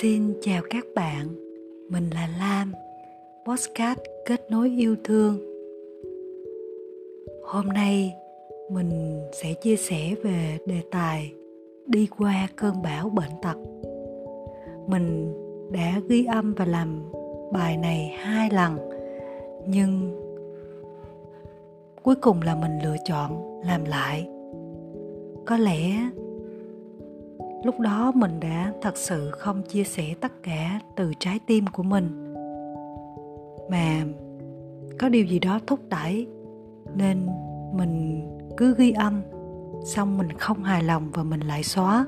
Xin chào các bạn, mình là Lam, Postcard kết nối yêu thương. Hôm nay mình sẽ chia sẻ về đề tài đi qua cơn bão bệnh tật. Mình đã ghi âm và làm bài này hai lần, nhưng cuối cùng là mình lựa chọn làm lại. Có lẽ lúc đó mình đã thật sự không chia sẻ tất cả từ trái tim của mình. Mà có điều gì đó thúc đẩy nên mình cứ ghi âm, xong mình không hài lòng và mình lại xóa.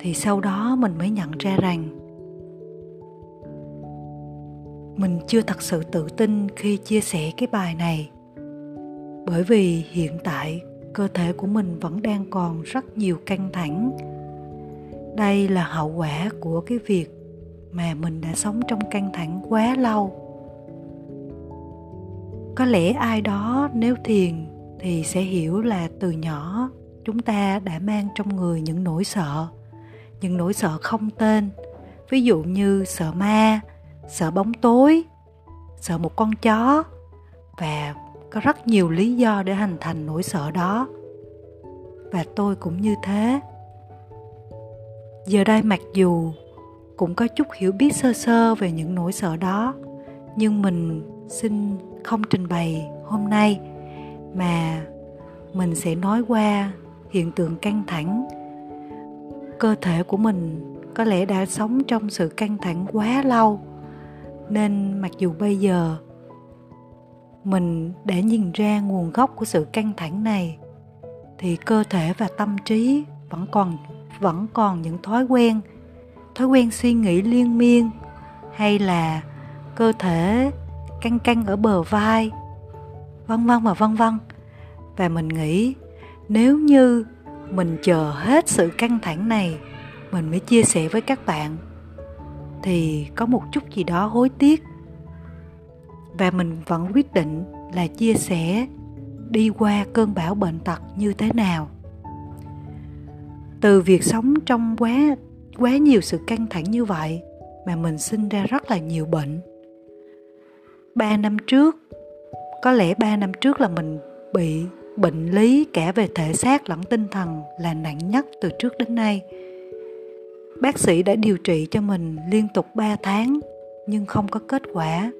Thì sau đó mình mới nhận ra rằng mình chưa thật sự tự tin khi chia sẻ cái bài này. Bởi vì hiện tại cơ thể của mình vẫn đang còn rất nhiều căng thẳng đây là hậu quả của cái việc mà mình đã sống trong căng thẳng quá lâu. Có lẽ ai đó nếu thiền thì sẽ hiểu là từ nhỏ chúng ta đã mang trong người những nỗi sợ, những nỗi sợ không tên. Ví dụ như sợ ma, sợ bóng tối, sợ một con chó và có rất nhiều lý do để hình thành nỗi sợ đó. Và tôi cũng như thế giờ đây mặc dù cũng có chút hiểu biết sơ sơ về những nỗi sợ đó, nhưng mình xin không trình bày hôm nay, mà mình sẽ nói qua hiện tượng căng thẳng. Cơ thể của mình có lẽ đã sống trong sự căng thẳng quá lâu, nên mặc dù bây giờ mình đã nhìn ra nguồn gốc của sự căng thẳng này, thì cơ thể và tâm trí vẫn còn vẫn còn những thói quen. Thói quen suy nghĩ liên miên hay là cơ thể căng căng ở bờ vai, vân vân và vân vân. Và mình nghĩ nếu như mình chờ hết sự căng thẳng này, mình mới chia sẻ với các bạn, thì có một chút gì đó hối tiếc. Và mình vẫn quyết định là chia sẻ đi qua cơn bão bệnh tật như thế nào từ việc sống trong quá quá nhiều sự căng thẳng như vậy mà mình sinh ra rất là nhiều bệnh. Ba năm trước, có lẽ ba năm trước là mình bị bệnh lý cả về thể xác lẫn tinh thần là nặng nhất từ trước đến nay. Bác sĩ đã điều trị cho mình liên tục 3 tháng, nhưng không có kết quả.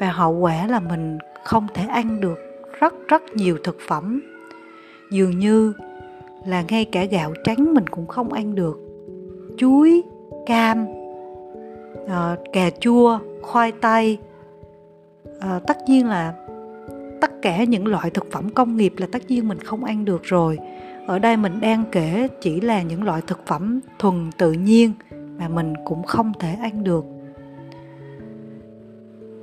Và hậu quả là mình không thể ăn được rất rất nhiều thực phẩm. Dường như là ngay cả gạo trắng mình cũng không ăn được. Chuối cam à, cà chua khoai tây à, tất nhiên là tất cả những loại thực phẩm công nghiệp là tất nhiên mình không ăn được rồi. Ở đây mình đang kể chỉ là những loại thực phẩm thuần tự nhiên mà mình cũng không thể ăn được.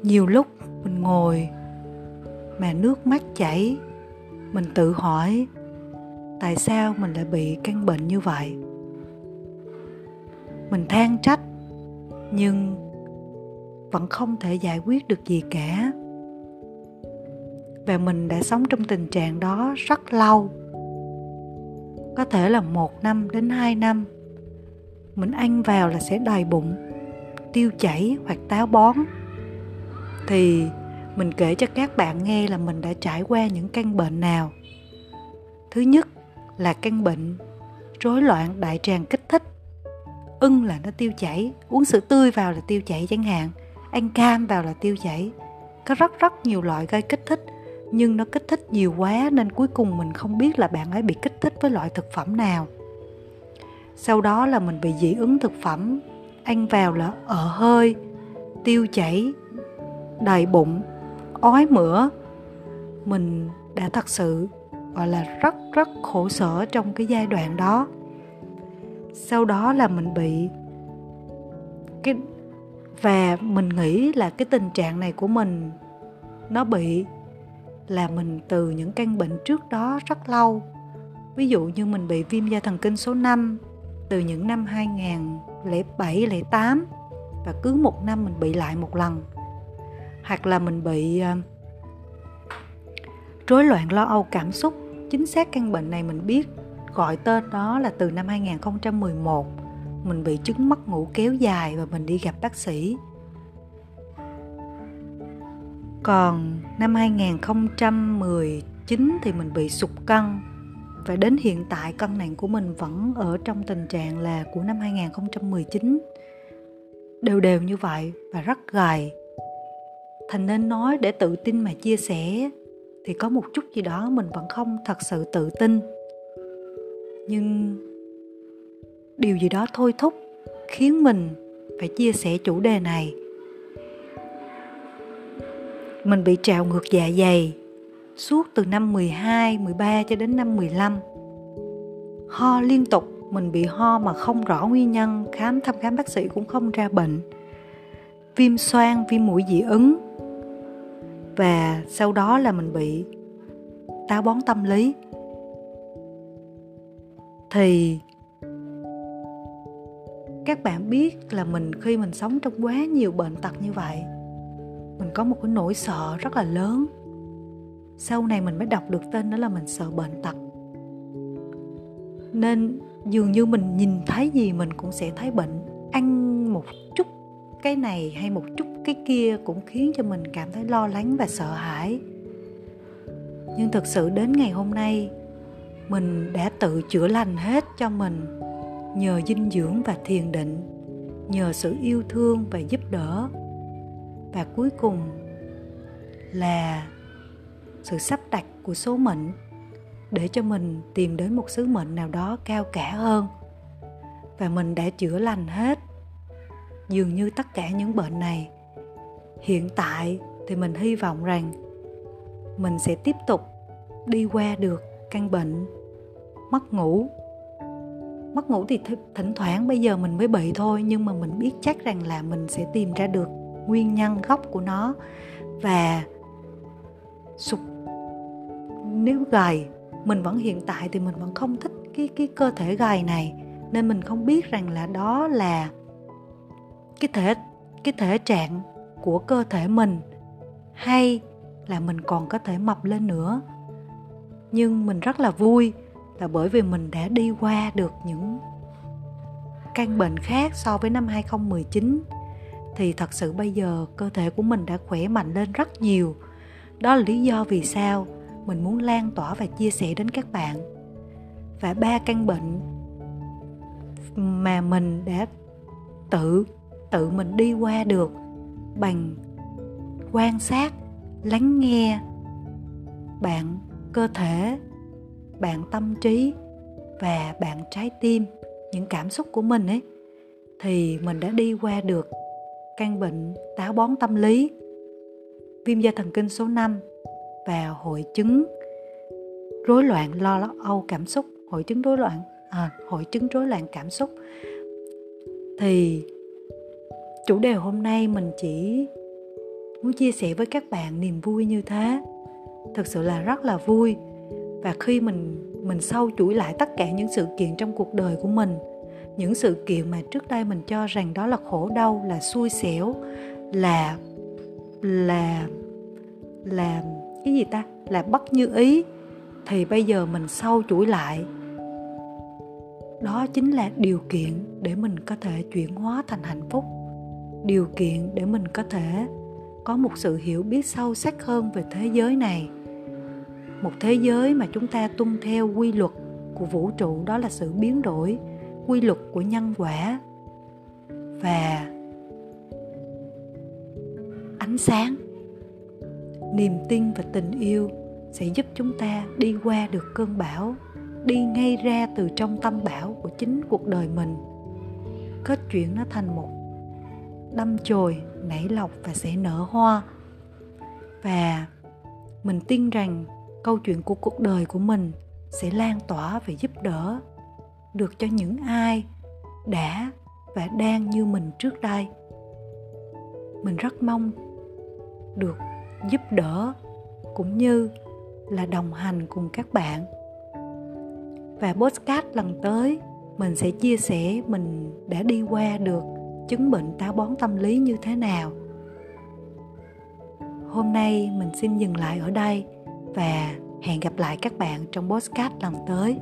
Nhiều lúc mình ngồi mà nước mắt chảy mình tự hỏi tại sao mình lại bị căn bệnh như vậy? Mình than trách, nhưng vẫn không thể giải quyết được gì cả. Và mình đã sống trong tình trạng đó rất lâu. Có thể là một năm đến hai năm, mình ăn vào là sẽ đầy bụng, tiêu chảy hoặc táo bón. Thì mình kể cho các bạn nghe là mình đã trải qua những căn bệnh nào. Thứ nhất là căn bệnh, rối loạn đại tràng kích thích. Ưng là nó tiêu chảy, uống sữa tươi vào là tiêu chảy chẳng hạn, ăn cam vào là tiêu chảy. Có rất rất nhiều loại gây kích thích, nhưng nó kích thích nhiều quá nên cuối cùng mình không biết là bạn ấy bị kích thích với loại thực phẩm nào. Sau đó là mình bị dị ứng thực phẩm, ăn vào là ở hơi, tiêu chảy, đầy bụng, ói mửa. Mình đã thật sự gọi là rất rất khổ sở trong cái giai đoạn đó. Sau đó là mình bị cái, và mình nghĩ là cái tình trạng này của mình, nó bị là mình từ những căn bệnh trước đó rất lâu. Ví dụ như mình bị viêm da thần kinh số 5 từ những năm 2007 08 và cứ một năm mình bị lại một lần. Hoặc là mình bị ờ, rối loạn lo âu cảm xúc chính xác căn bệnh này mình biết, gọi tên đó là từ năm 2011 mình bị chứng mất ngủ kéo dài và mình đi gặp bác sĩ. Còn năm 2019 thì mình bị sụt cân, và đến hiện tại cân nặng của mình vẫn ở trong tình trạng là của năm 2019 đều đều như vậy và rất gầy. Thành nên nói để tự tin mà chia sẻ thì có một chút gì đó mình vẫn không thật sự tự tin nhưng điều gì đó thôi thúc khiến mình phải chia sẻ chủ đề này mình bị trào ngược dạ dày suốt từ năm 12, 13 cho đến năm 15. Ho liên tục, mình bị ho mà không rõ nguyên nhân, khám thăm khám bác sĩ cũng không ra bệnh. Viêm xoang, viêm mũi dị ứng. Và sau đó là mình bị táo bón tâm lý. Thì các bạn biết là mình khi mình sống trong quá nhiều bệnh tật như vậy, mình có một cái nỗi sợ rất là lớn sau này mình mới đọc được tên đó là mình sợ bệnh tật nên dường như mình nhìn thấy gì mình cũng sẽ thấy bệnh ăn một chút cái này hay một chút cái kia cũng khiến cho mình cảm thấy lo lắng và sợ hãi. Nhưng thực sự đến ngày hôm nay, mình đã tự chữa lành hết cho mình nhờ dinh dưỡng và thiền định, nhờ sự yêu thương và giúp đỡ. Và cuối cùng là sự sắp đặt của số mệnh để cho mình tìm đến một sứ mệnh nào đó cao cả hơn. Và mình đã chữa lành hết dường như tất cả những bệnh này. Hiện tại thì mình hy vọng rằng mình sẽ tiếp tục đi qua được căn bệnh mất ngủ. Mất ngủ thì thỉnh thoảng bây giờ mình mới bị thôi, nhưng mà mình biết chắc rằng là mình sẽ tìm ra được nguyên nhân gốc của nó. Và sụp, nếu gầy, mình vẫn hiện tại thì mình vẫn không thích cái cái cơ thể gầy này. Nên mình không biết rằng là đó là cái thể cái thể trạng của cơ thể mình hay là mình còn có thể mập lên nữa nhưng mình rất là vui là bởi vì mình đã đi qua được những căn bệnh khác so với năm 2019 thì thật sự bây giờ cơ thể của mình đã khỏe mạnh lên rất nhiều. Đó là lý do vì sao mình muốn lan tỏa và chia sẻ đến các bạn. Và ba căn bệnh mà mình đã tự tự mình đi qua được bằng quan sát, lắng nghe bạn cơ thể, bạn tâm trí và bạn trái tim, những cảm xúc của mình ấy thì mình đã đi qua được căn bệnh táo bón tâm lý, viêm da thần kinh số 5 và hội chứng rối loạn lo âu cảm xúc, hội chứng rối loạn à, hội chứng rối loạn cảm xúc. Thì chủ đề hôm nay mình chỉ muốn chia sẻ với các bạn niềm vui như thế. Thực sự là rất là vui. Và khi mình mình sâu chuỗi lại tất cả những sự kiện trong cuộc đời của mình, những sự kiện mà trước đây mình cho rằng đó là khổ đau, là xui xẻo, là là là cái gì ta? Là bất như ý, thì bây giờ mình sâu chuỗi lại. Đó chính là điều kiện để mình có thể chuyển hóa thành hạnh phúc điều kiện để mình có thể có một sự hiểu biết sâu sắc hơn về thế giới này. Một thế giới mà chúng ta tuân theo quy luật của vũ trụ đó là sự biến đổi quy luật của nhân quả. Và ánh sáng, niềm tin và tình yêu sẽ giúp chúng ta đi qua được cơn bão, đi ngay ra từ trong tâm bão của chính cuộc đời mình. Kết chuyện nó thành một đâm chồi, nảy lọc và sẽ nở hoa. Và mình tin rằng câu chuyện của cuộc đời của mình sẽ lan tỏa và giúp đỡ được cho những ai đã và đang như mình trước đây. Mình rất mong được giúp đỡ cũng như là đồng hành cùng các bạn. Và podcast lần tới, mình sẽ chia sẻ mình đã đi qua được chứng bệnh táo bón tâm lý như thế nào. Hôm nay mình xin dừng lại ở đây và hẹn gặp lại các bạn trong podcast lần tới.